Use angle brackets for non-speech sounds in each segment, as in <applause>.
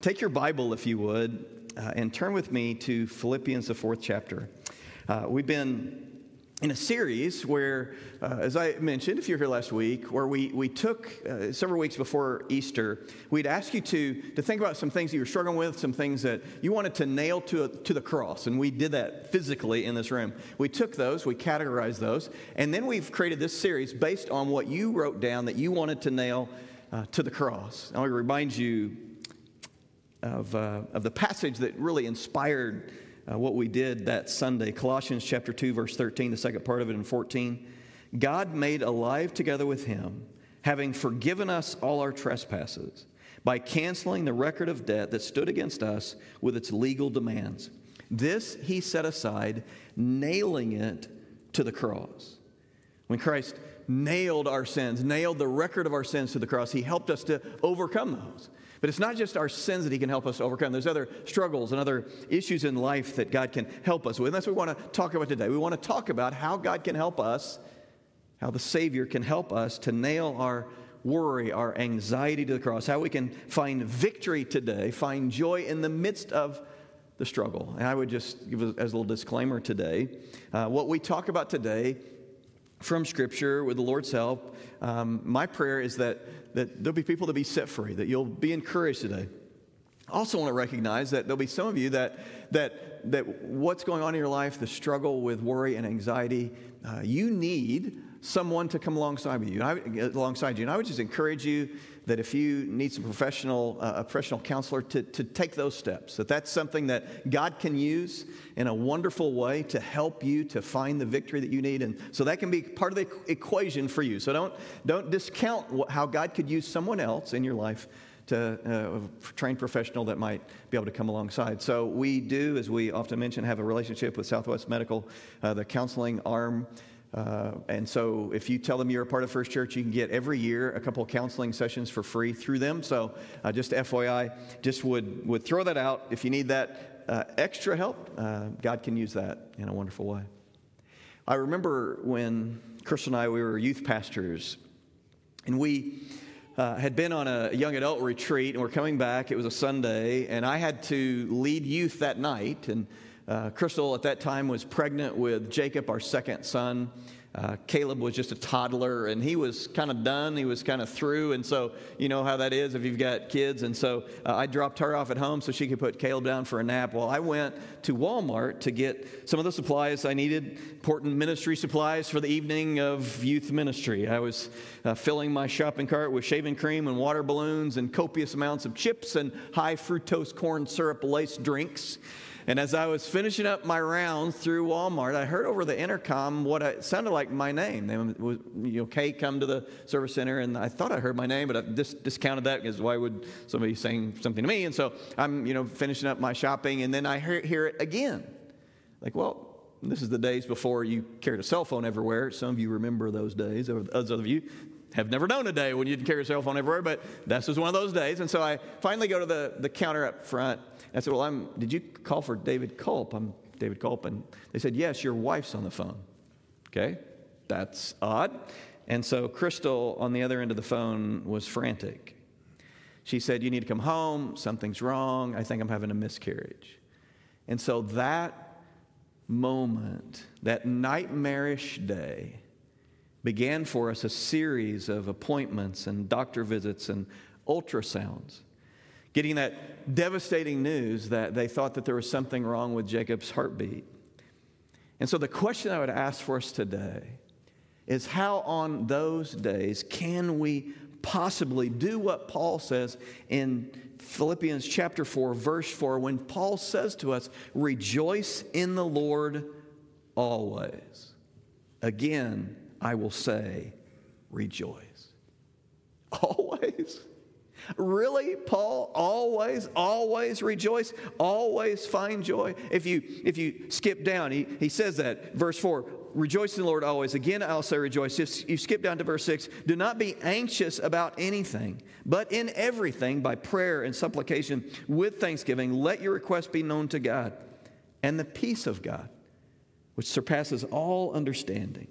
Take your Bible, if you would, uh, and turn with me to Philippians, the fourth chapter. Uh, we've been in a series where, uh, as I mentioned, if you're here last week, where we, we took uh, several weeks before Easter, we'd ask you to, to think about some things that you were struggling with, some things that you wanted to nail to, a, to the cross. And we did that physically in this room. We took those, we categorized those, and then we've created this series based on what you wrote down that you wanted to nail uh, to the cross. I want to remind you of, uh, of the passage that really inspired uh, what we did that Sunday Colossians chapter 2, verse 13, the second part of it in 14. God made alive together with him, having forgiven us all our trespasses by canceling the record of debt that stood against us with its legal demands. This he set aside, nailing it to the cross. When Christ nailed our sins, nailed the record of our sins to the cross, he helped us to overcome those. But it's not just our sins that He can help us overcome. There's other struggles and other issues in life that God can help us with. And that's what we want to talk about today. We want to talk about how God can help us, how the Savior can help us to nail our worry, our anxiety to the cross, how we can find victory today, find joy in the midst of the struggle. And I would just give as a little disclaimer today uh, what we talk about today from Scripture with the Lord's help. Um, my prayer is that that there'll be people to be set free, that you'll be encouraged today. I also want to recognize that there'll be some of you that, that, that what's going on in your life, the struggle with worry and anxiety, uh, you need someone to come alongside with you, I, alongside you. And I would just encourage you that if you need some professional, uh, a professional counselor, to, to take those steps. That that's something that God can use in a wonderful way to help you to find the victory that you need. And so that can be part of the equation for you. So don't, don't discount how God could use someone else in your life to uh, a trained professional that might be able to come alongside. So we do, as we often mention, have a relationship with Southwest Medical, uh, the counseling arm uh, and so, if you tell them you're a part of First Church, you can get every year a couple counseling sessions for free through them. So, uh, just FYI, just would, would throw that out. If you need that uh, extra help, uh, God can use that in a wonderful way. I remember when Chris and I we were youth pastors, and we uh, had been on a young adult retreat, and we're coming back. It was a Sunday, and I had to lead youth that night, and uh, Crystal at that time was pregnant with Jacob, our second son. Uh, Caleb was just a toddler and he was kind of done. He was kind of through. And so, you know how that is if you've got kids. And so uh, I dropped her off at home so she could put Caleb down for a nap. Well, I went to Walmart to get some of the supplies I needed, important ministry supplies for the evening of youth ministry. I was uh, filling my shopping cart with shaving cream and water balloons and copious amounts of chips and high fructose corn syrup laced drinks. And as I was finishing up my rounds through Walmart, I heard over the intercom what I, sounded like my name. They was, you know, Kate come to the service center, and I thought I heard my name, but I dis- discounted that because why would somebody saying something to me? And so I'm, you know, finishing up my shopping, and then I hear, hear it again. Like, well, this is the days before you carried a cell phone everywhere. Some of you remember those days. Or others of you have never known a day when you didn't carry a cell phone everywhere, but this was one of those days. And so I finally go to the, the counter up front I said, Well, I'm, did you call for David Colp? I'm David Colp. And they said, Yes, your wife's on the phone. Okay, that's odd. And so Crystal on the other end of the phone was frantic. She said, You need to come home. Something's wrong. I think I'm having a miscarriage. And so that moment, that nightmarish day, began for us a series of appointments and doctor visits and ultrasounds getting that devastating news that they thought that there was something wrong with Jacob's heartbeat. And so the question I would ask for us today is how on those days can we possibly do what Paul says in Philippians chapter 4 verse 4 when Paul says to us rejoice in the Lord always. Again, I will say rejoice. Always. Really, Paul? Always, always rejoice, always find joy. If you if you skip down, he, he says that, verse 4, rejoice in the Lord always. Again, I'll say rejoice. If you skip down to verse 6, do not be anxious about anything, but in everything, by prayer and supplication, with thanksgiving, let your requests be known to God. And the peace of God, which surpasses all understanding,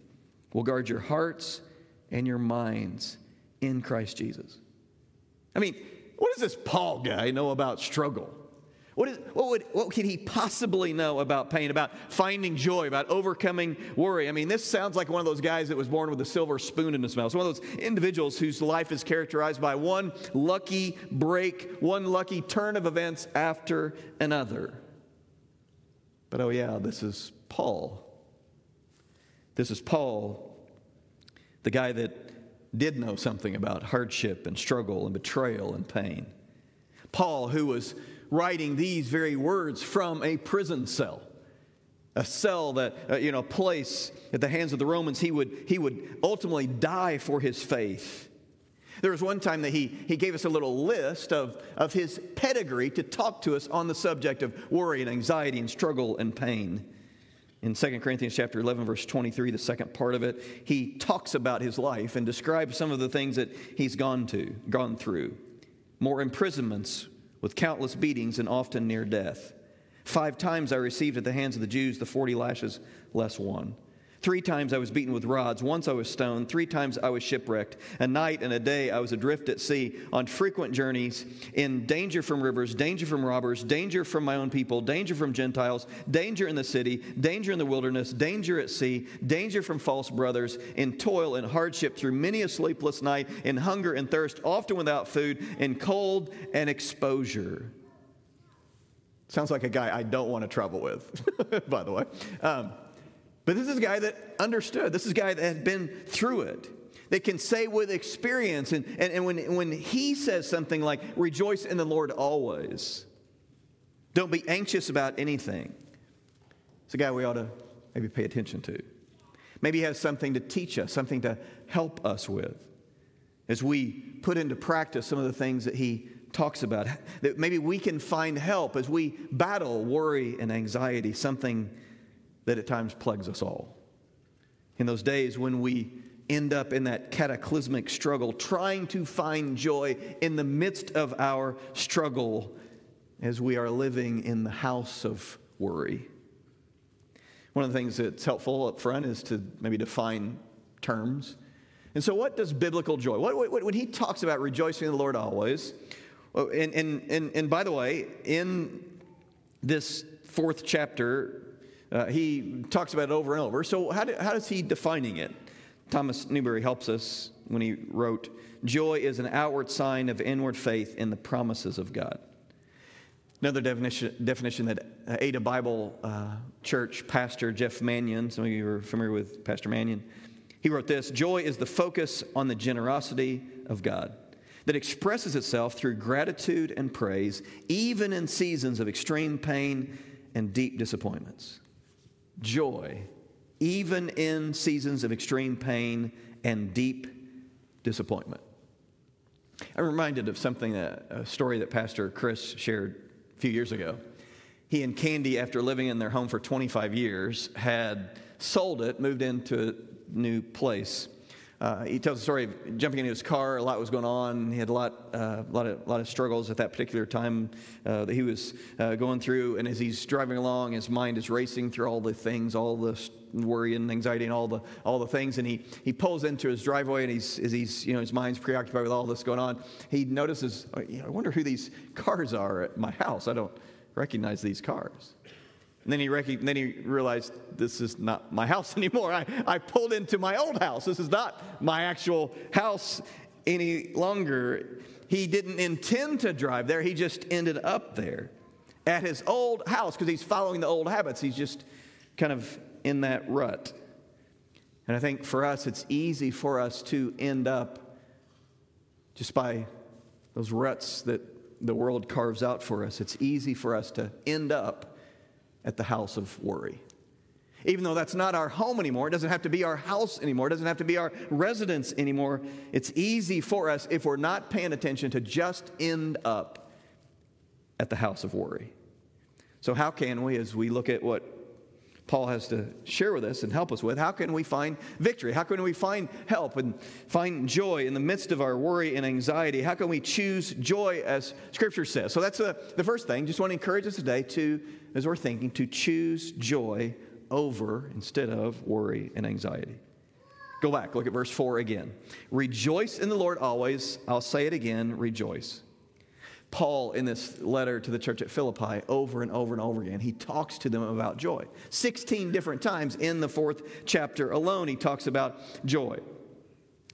will guard your hearts and your minds in Christ Jesus. I mean, what does this Paul guy know about struggle? What, is, what, would, what could he possibly know about pain, about finding joy, about overcoming worry? I mean, this sounds like one of those guys that was born with a silver spoon in his mouth. It's one of those individuals whose life is characterized by one lucky break, one lucky turn of events after another. But oh, yeah, this is Paul. This is Paul, the guy that did know something about hardship and struggle and betrayal and pain. Paul, who was writing these very words from a prison cell. A cell that, uh, you know, a place at the hands of the Romans, he would, he would ultimately die for his faith. There was one time that he, he gave us a little list of, of his pedigree to talk to us on the subject of worry and anxiety and struggle and pain. In 2 Corinthians chapter 11 verse 23, the second part of it, he talks about his life and describes some of the things that he's gone to, gone through. More imprisonments, with countless beatings and often near death. Five times I received at the hands of the Jews the 40 lashes less one. Three times I was beaten with rods. Once I was stoned. Three times I was shipwrecked. A night and a day I was adrift at sea, on frequent journeys, in danger from rivers, danger from robbers, danger from my own people, danger from Gentiles, danger in the city, danger in the wilderness, danger at sea, danger from false brothers, in toil and hardship through many a sleepless night, in hunger and thirst, often without food, in cold and exposure. Sounds like a guy I don't want to travel with, <laughs> by the way. Um, but this is a guy that understood. This is a guy that had been through it, that can say with experience. And, and, and when, when he says something like, rejoice in the Lord always, don't be anxious about anything, it's a guy we ought to maybe pay attention to. Maybe he has something to teach us, something to help us with as we put into practice some of the things that he talks about. That maybe we can find help as we battle worry and anxiety, something that at times plagues us all. In those days when we end up in that cataclysmic struggle, trying to find joy in the midst of our struggle as we are living in the house of worry. One of the things that's helpful up front is to maybe define terms. And so, what does biblical joy? What, what, when he talks about rejoicing in the Lord always, oh, and, and, and, and by the way, in this fourth chapter, uh, he talks about it over and over. So, how, do, how is he defining it? Thomas Newberry helps us when he wrote, Joy is an outward sign of inward faith in the promises of God. Another definition, definition that Ada Bible uh, Church pastor Jeff Manion, some of you are familiar with Pastor Manion, he wrote this Joy is the focus on the generosity of God that expresses itself through gratitude and praise, even in seasons of extreme pain and deep disappointments joy, even in seasons of extreme pain and deep disappointment. I'm reminded of something, a story that Pastor Chris shared a few years ago. He and Candy, after living in their home for 25 years, had sold it, moved into a new place. Uh, he tells the story of jumping into his car. A lot was going on. He had a lot, uh, lot, of, lot of struggles at that particular time uh, that he was uh, going through. And as he's driving along, his mind is racing through all the things, all the worry and anxiety and all the, all the things. And he, he pulls into his driveway, and he's, as he's, you know, his mind's preoccupied with all this going on, he notices, oh, I wonder who these cars are at my house. I don't recognize these cars. And then he, rec- then he realized this is not my house <laughs> anymore. I, I pulled into my old house. This is not my actual house any longer. He didn't intend to drive there, he just ended up there at his old house because he's following the old habits. He's just kind of in that rut. And I think for us, it's easy for us to end up just by those ruts that the world carves out for us. It's easy for us to end up at the house of worry. Even though that's not our home anymore, it doesn't have to be our house anymore, it doesn't have to be our residence anymore. It's easy for us, if we're not paying attention, to just end up at the house of worry. So, how can we, as we look at what Paul has to share with us and help us with. How can we find victory? How can we find help and find joy in the midst of our worry and anxiety? How can we choose joy as Scripture says? So that's the, the first thing. Just want to encourage us today to, as we're thinking, to choose joy over instead of worry and anxiety. Go back, look at verse 4 again. Rejoice in the Lord always. I'll say it again, rejoice. Paul, in this letter to the church at Philippi, over and over and over again, he talks to them about joy. 16 different times in the fourth chapter alone, he talks about joy.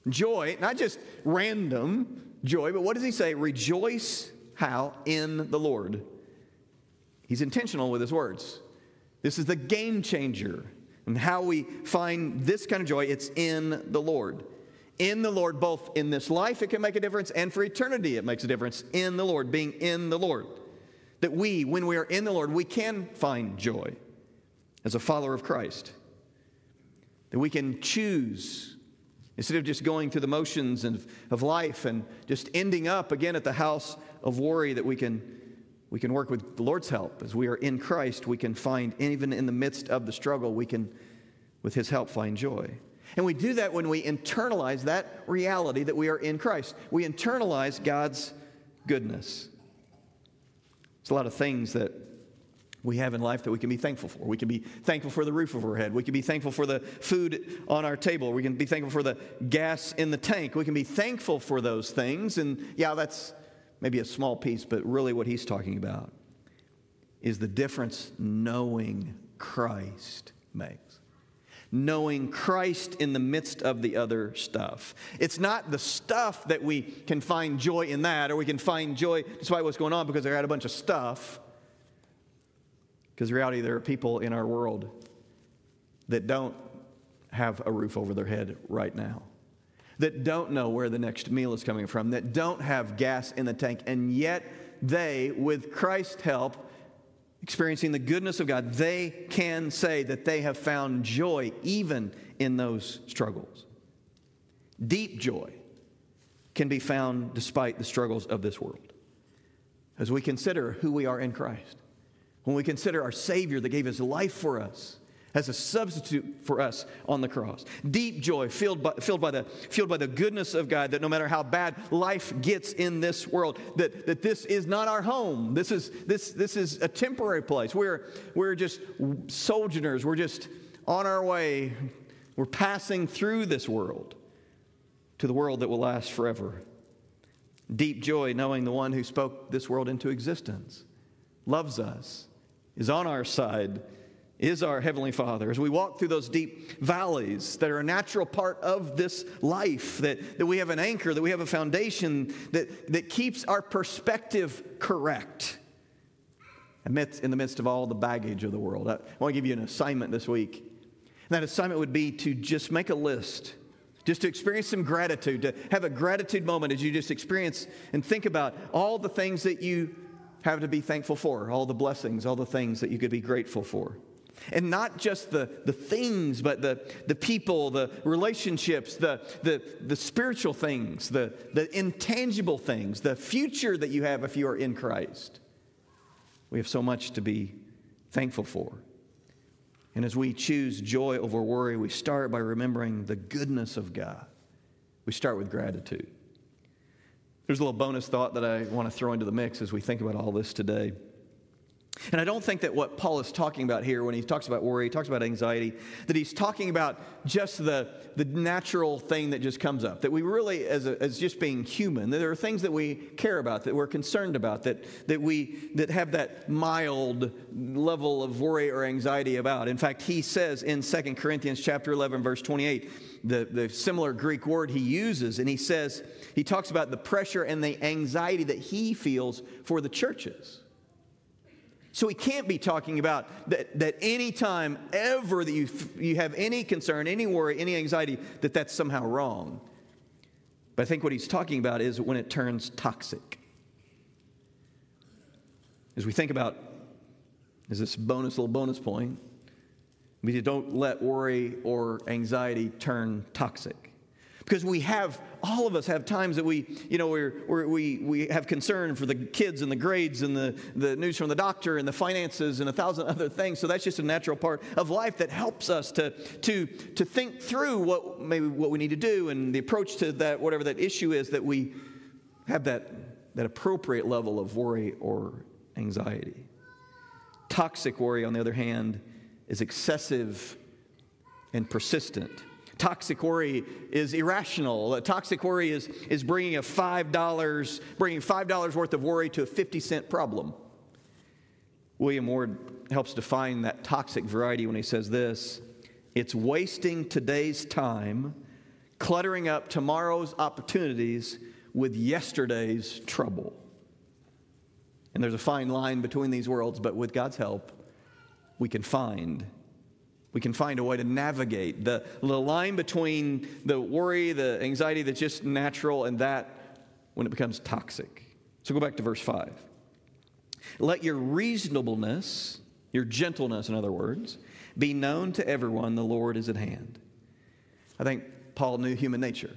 Joy, not just random joy, but what does he say? Rejoice how? In the Lord. He's intentional with his words. This is the game changer. And how we find this kind of joy, it's in the Lord in the Lord, both in this life, it can make a difference, and for eternity, it makes a difference in the Lord, being in the Lord. That we, when we are in the Lord, we can find joy as a follower of Christ. That we can choose, instead of just going through the motions of, of life and just ending up again at the house of worry, that we can, we can work with the Lord's help. As we are in Christ, we can find, even in the midst of the struggle, we can, with His help, find joy. And we do that when we internalize that reality that we are in Christ. We internalize God's goodness. There's a lot of things that we have in life that we can be thankful for. We can be thankful for the roof over our head. We can be thankful for the food on our table. We can be thankful for the gas in the tank. We can be thankful for those things. And yeah, that's maybe a small piece, but really what he's talking about is the difference knowing Christ makes knowing Christ in the midst of the other stuff. It's not the stuff that we can find joy in that, or we can find joy despite what's going on because they're at a bunch of stuff. Because in reality, there are people in our world that don't have a roof over their head right now, that don't know where the next meal is coming from, that don't have gas in the tank, and yet they, with Christ's help, experiencing the goodness of God, they can say that they have found joy even in those struggles. Deep joy can be found despite the struggles of this world. As we consider who we are in Christ, when we consider our Savior that gave his life for us, as a substitute for us on the cross. Deep joy filled by, filled by, the, filled by the goodness of God that no matter how bad life gets in this world, that, that this is not our home. This is, this, this is a temporary place. We're, we're just sojourners. We're just on our way. We're passing through this world to the world that will last forever. Deep joy knowing the one who spoke this world into existence loves us, is on our side is our Heavenly Father. As we walk through those deep valleys that are a natural part of this life, that, that we have an anchor, that we have a foundation that, that keeps our perspective correct amidst, in the midst of all the baggage of the world. I want to give you an assignment this week. And that assignment would be to just make a list just to experience some gratitude, to have a gratitude moment as you just experience and think about all the things that you have to be thankful for, all the blessings, all the things that you could be grateful for. And not just the, the things, but the, the people, the relationships, the, the, the spiritual things, the, the intangible things, the future that you have if you are in Christ. We have so much to be thankful for. And as we choose joy over worry, we start by remembering the goodness of God. We start with gratitude. There's a little bonus thought that I want to throw into the mix as we think about all this today. And I don't think that what Paul is talking about here when he talks about worry, he talks about anxiety, that he's talking about just the, the natural thing that just comes up. That we really, as, a, as just being human, that there are things that we care about, that we're concerned about, that, that we that have that mild level of worry or anxiety about. In fact, he says in 2 Corinthians chapter 11, verse 28, the, the similar Greek word he uses, and he says, he talks about the pressure and the anxiety that he feels for the churches. So he can't be talking about that, that any time ever that you, you have any concern, any worry, any anxiety, that that's somehow wrong. But I think what he's talking about is when it turns toxic. As we think about, is this bonus little bonus point, we don't let worry or anxiety turn toxic. Because we have, all of us have times that we, you know, we're, we we have concern for the kids and the grades and the, the news from the doctor and the finances and a thousand <laughs> other things. So that's just a natural part of life that helps us to, to, to think through what maybe what we need to do and the approach to that, whatever that issue is, that we have that, that appropriate level of worry or anxiety. Toxic worry, on the other hand, is excessive and persistent Toxic worry is irrational. Toxic worry is, is bringing a $5, bringing $5 worth of worry to a 50 cent problem. William Ward helps define that toxic variety when he says this it's wasting today's time, cluttering up tomorrow's opportunities with yesterday's trouble. And there's a fine line between these worlds, but with God's help, we can find. We can find a way to navigate the, the line between the worry, the anxiety that's just natural, and that when it becomes toxic. So go back to verse 5. Let your reasonableness, your gentleness, in other words, be known to everyone the Lord is at hand. I think Paul knew human nature.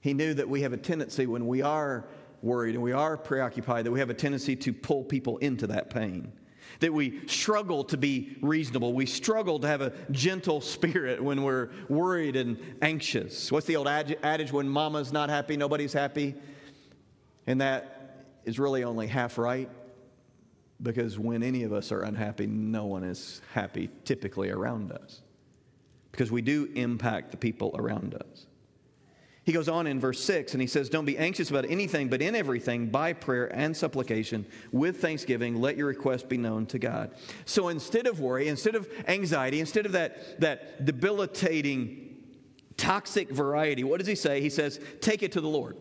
He knew that we have a tendency when we are worried and we are preoccupied, that we have a tendency to pull people into that pain. That we struggle to be reasonable. We struggle to have a gentle spirit when we're worried and anxious. What's the old adage when mama's not happy, nobody's happy? And that is really only half right because when any of us are unhappy, no one is happy typically around us because we do impact the people around us. He goes on in verse 6 and he says, Don't be anxious about anything, but in everything, by prayer and supplication, with thanksgiving, let your request be known to God. So instead of worry, instead of anxiety, instead of that, that debilitating, toxic variety, what does he say? He says, Take it to the Lord.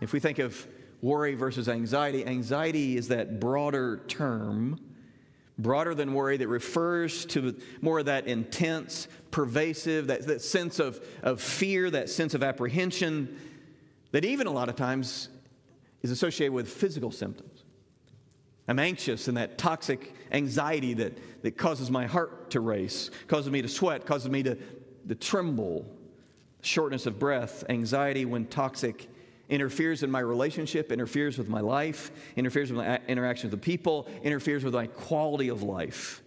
If we think of worry versus anxiety, anxiety is that broader term broader than worry that refers to more of that intense, pervasive, that, that sense of, of fear, that sense of apprehension, that even a lot of times is associated with physical symptoms. I'm anxious, and that toxic anxiety that, that causes my heart to race, causes me to sweat, causes me to, to tremble, shortness of breath, anxiety when toxic interferes in my relationship, interferes with my life, interferes with my interaction with the people, interferes with my quality of life.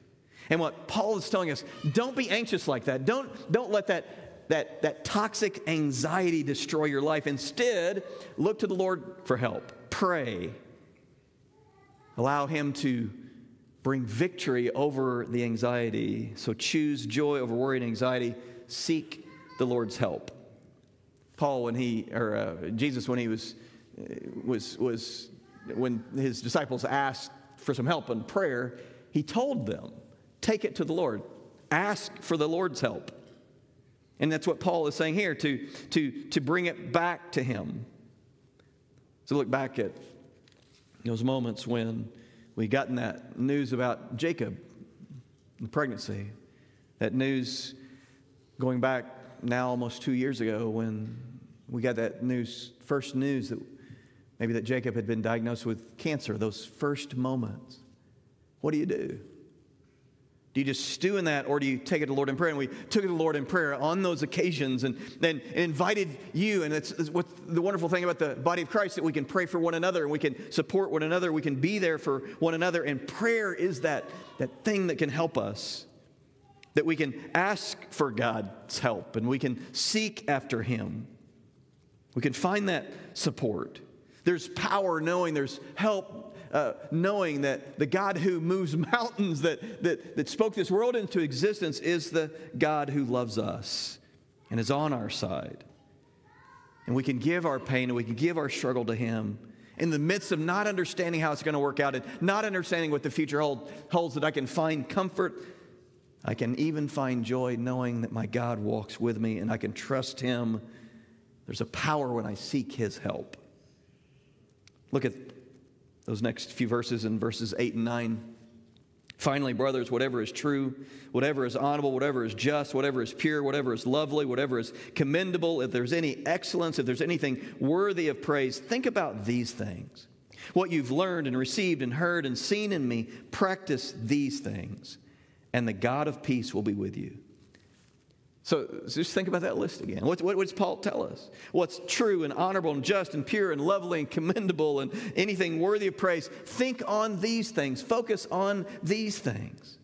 And what Paul is telling us, don't be anxious like that. Don't, don't let that, that, that toxic anxiety destroy your life. Instead, look to the Lord for help. Pray. Allow Him to bring victory over the anxiety. So choose joy over worry and anxiety. Seek the Lord's help. Paul when he, or uh, Jesus when he was, was, was, when his disciples asked for some help in prayer, he told them, take it to the Lord. Ask for the Lord's help. And that's what Paul is saying here to, to, to bring it back to him. So look back at those moments when we gotten that news about Jacob, the pregnancy. That news going back now almost two years ago when we got that news, first news that maybe that Jacob had been diagnosed with cancer, those first moments. What do you do? Do you just stew in that or do you take it to the Lord in prayer? And we took it to the Lord in prayer on those occasions and then invited you. And it's what the wonderful thing about the body of Christ that we can pray for one another and we can support one another. We can be there for one another. And prayer is that, that thing that can help us that we can ask for God's help and we can seek after Him. We can find that support. There's power knowing, there's help uh, knowing that the God who moves <laughs> mountains, that, that, that spoke this world into existence, is the God who loves us and is on our side. And we can give our pain and we can give our struggle to Him in the midst of not understanding how it's going to work out and not understanding what the future hold, holds, that I can find comfort I can even find joy knowing that my God walks with me and I can trust Him. There's a power when I seek His help. Look at those next few verses in verses 8 and 9. Finally, brothers, whatever is true, whatever is honorable, whatever is just, whatever is pure, whatever is lovely, whatever is commendable, if there's any excellence, if there's anything worthy of praise, think about these things. What you've learned and received and heard and seen in me, practice these things and the God of peace will be with you. So, just think about that list again. What, what, what, does Paul tell us? What's true and honorable and just and pure and lovely and commendable and anything worthy of praise? Think on these things. Focus on these things.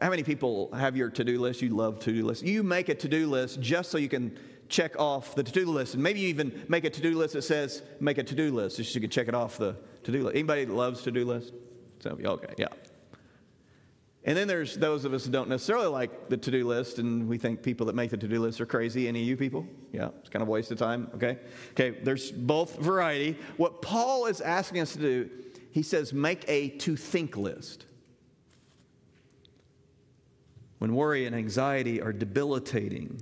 How many people have your to do list? You love to do lists. You make a to do list just so you can check off the to do list. And maybe you even make a to do list that says make a to do list just so you can check it off the to do list. Anybody loves to do lists? So, okay, yeah. And then there's those of us who don't necessarily like the to do list, and we think people that make the to do list are crazy. Any of you people? Yeah, it's kind of a waste of time, okay? Okay, there's both variety. What Paul is asking us to do, he says, make a to think list. When worry and anxiety are debilitating,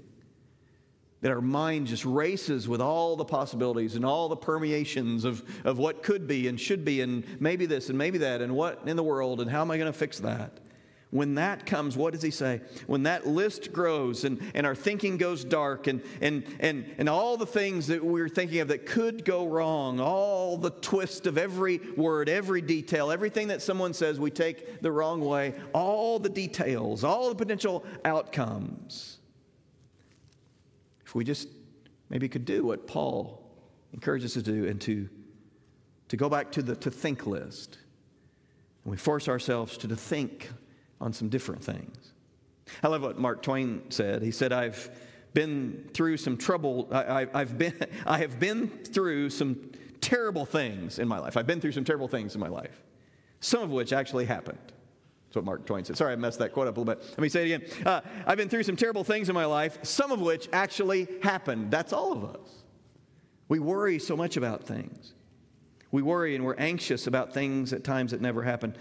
that our mind just races with all the possibilities and all the permeations of, of what could be and should be, and maybe this and maybe that, and what in the world, and how am I going to fix that? When that comes, what does he say? When that list grows and, and our thinking goes dark and, and, and, and all the things that we're thinking of that could go wrong, all the twist of every word, every detail, everything that someone says we take the wrong way, all the details, all the potential outcomes. If we just maybe could do what Paul encourages us to do and to, to go back to the to think list, and we force ourselves to, to think on some different things. I love what Mark Twain said. He said, I've been through some trouble. I, have been, <laughs> I have been through some terrible things in my life. I've been through some terrible things in my life, some of which actually happened. That's what Mark Twain said. Sorry, I messed that quote up a little bit. Let me say it again. Uh, I've been through some terrible things in my life, some of which actually happened. That's all of us. We worry so much about things. We worry and we're anxious about things at times that never happen.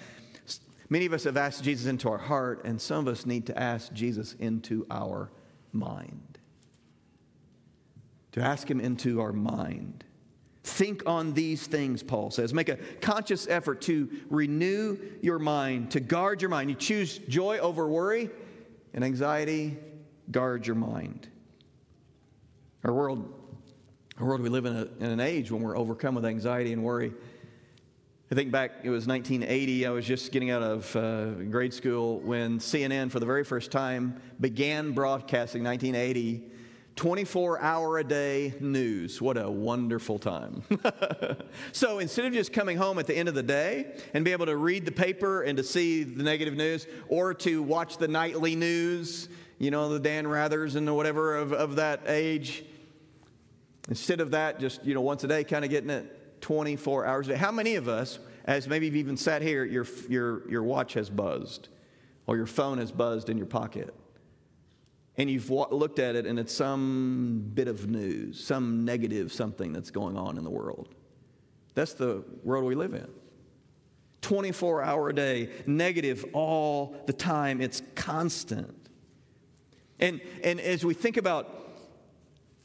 Many of us have asked Jesus into our heart, and some of us need to ask Jesus into our mind. To ask him into our mind. Think on these things, Paul says. Make a conscious effort to renew your mind, to guard your mind. You choose joy over worry and anxiety, guard your mind. Our world, our world we live in, a, in an age when we're overcome with anxiety and worry. I think back, it was 1980. I was just getting out of uh, grade school when CNN, for the very first time, began broadcasting 1980 24 hour a day news. What a wonderful time. <laughs> so instead of just coming home at the end of the day and be able to read the paper and to see the negative news or to watch the nightly news, you know, the Dan Rathers and whatever of, of that age, instead of that, just, you know, once a day kind of getting it 24 hours a day. How many of us, as maybe you've even sat here, your, your, your watch has buzzed or your phone has buzzed in your pocket? And you've looked at it and it's some bit of news, some negative something that's going on in the world. That's the world we live in. 24 hour a day, negative all the time. It's constant. And, and as we think about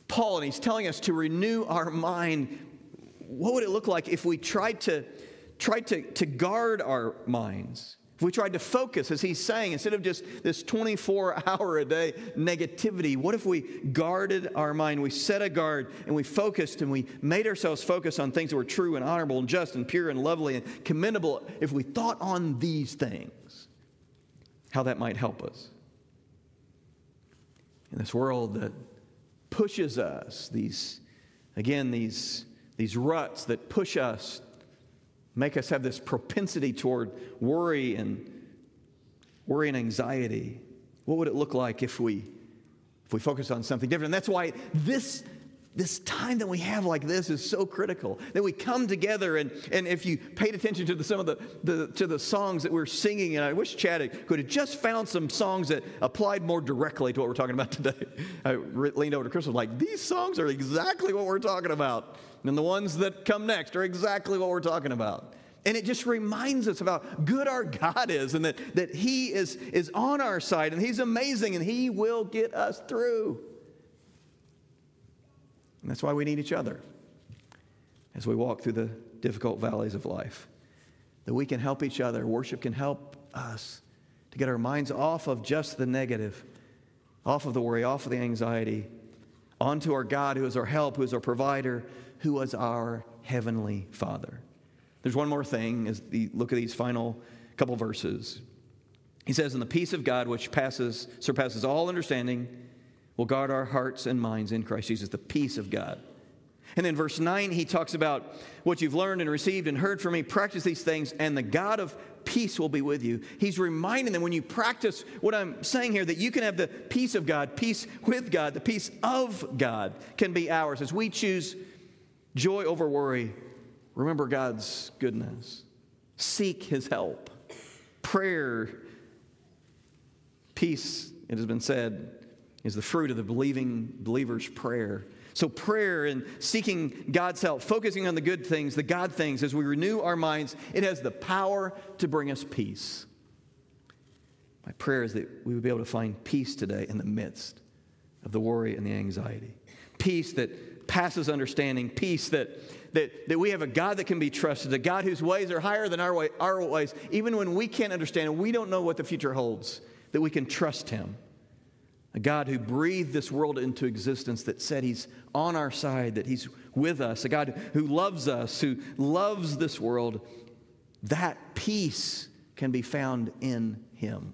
Paul, and he's telling us to renew our mind what would it look like if we tried to, tried to, to guard our minds? If we tried to focus, as he's saying, instead of just this 24 <laughs> hour a day negativity, what if we guarded our mind? We set a guard and we focused and we made ourselves focus on things that were true and honorable and just and pure and lovely and commendable. If we thought on these things, how that might help us. In this world that pushes us, these, again, these these ruts that push us, make us have this propensity toward worry and worry and anxiety. What would it look like if we if we focus on something different? And that's why this this time that we have like this is so critical that we come together and, and if you paid attention to the, some of the, the to the songs that we're singing and i wish chad could have just found some songs that applied more directly to what we're talking about today <laughs> i leaned over to chris and was like these songs are exactly what we're talking about and the ones that come next are exactly what we're talking about. And it just reminds us of how good our God is and that, that He is, is on our side and He's amazing and He will get us through. And that's why we need each other as we walk through the difficult valleys of life. That we can help each other. Worship can help us to get our minds off of just the negative, off of the worry, off of the anxiety, onto our God who is our help, who is our provider, who is our heavenly Father. There's one more thing as you look at these final couple verses. He says, "And the peace of God, which passes surpasses all understanding, will guard our hearts and minds in Christ Jesus." The peace of God. And then verse 9, he talks about what you've learned and received and heard from me. Practice these things, and the God of peace will be with you. He's reminding them when you practice what I'm saying here that you can have the peace of God, peace with God, the peace of God can be ours as we choose Joy over worry. Remember God's goodness. Seek his help. Prayer Peace, it has been said, is the fruit of the believing believer's prayer. So, prayer and seeking God's help, focusing on the good things, the God things, as we renew our minds, it has the power to bring us peace. My prayer is that we would be able to find peace today in the midst of the worry and the anxiety. Peace that passes understanding, peace that, that, that we have a God that can be trusted, a God whose ways are higher than our, way, our ways, even when we can't understand and we don't know what the future holds, that we can trust Him a God who breathed this world into existence, that said He's on our side, that He's with us, a God who loves us, who loves this world, that peace can be found in Him.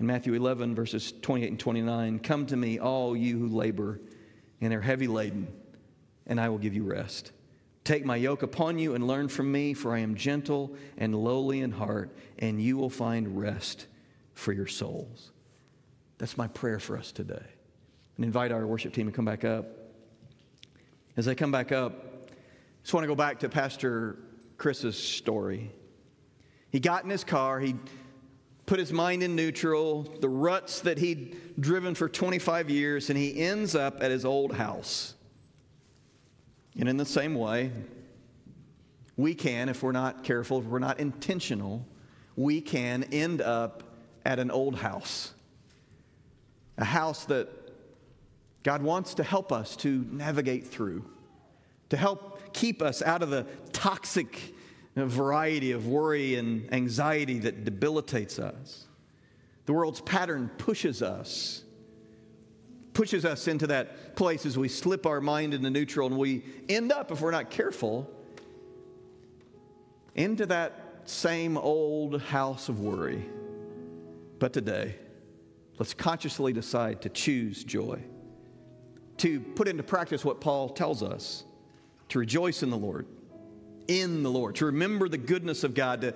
In Matthew 11, verses 28 and 29, come to me, all you who labor and are heavy laden, and I will give you rest. Take my yoke upon you and learn from me, for I am gentle and lowly in heart, and you will find rest for your souls. That's my prayer for us today. And invite our worship team to come back up. As they come back up, I just want to go back to Pastor Chris's story. He got in his car, he put his mind in neutral, the ruts that he'd driven for 25 years, and he ends up at his old house. And in the same way, we can, if we're not careful, if we're not intentional, we can end up at an old house a house that God wants to help us to navigate through, to help keep us out of the toxic variety of worry and anxiety that debilitates us. The world's pattern pushes us, pushes us into that place as we slip our mind into neutral and we end up, if we're not careful, into that same old house of worry. But today, Let's consciously decide to choose joy, to put into practice what Paul tells us, to rejoice in the Lord, in the Lord, to remember the goodness of God, to,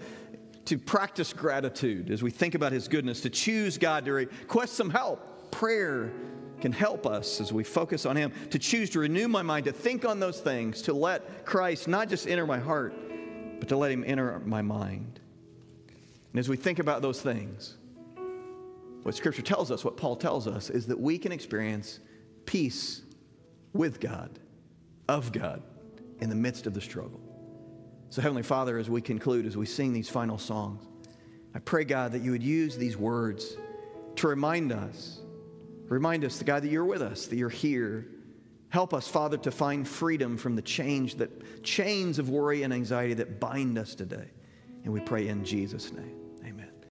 to practice gratitude as we think about his goodness, to choose God, to request some help. Prayer can help us as we focus on him, to choose to renew my mind, to think on those things, to let Christ not just enter my heart, but to let him enter my mind. And as we think about those things, what Scripture tells us, what Paul tells us, is that we can experience peace with God, of God, in the midst of the struggle. So, Heavenly Father, as we conclude, as we sing these final songs, I pray, God, that you would use these words to remind us, remind us, God, that you're with us, that you're here. Help us, Father, to find freedom from the change that chains of worry and anxiety that bind us today. And we pray in Jesus' name.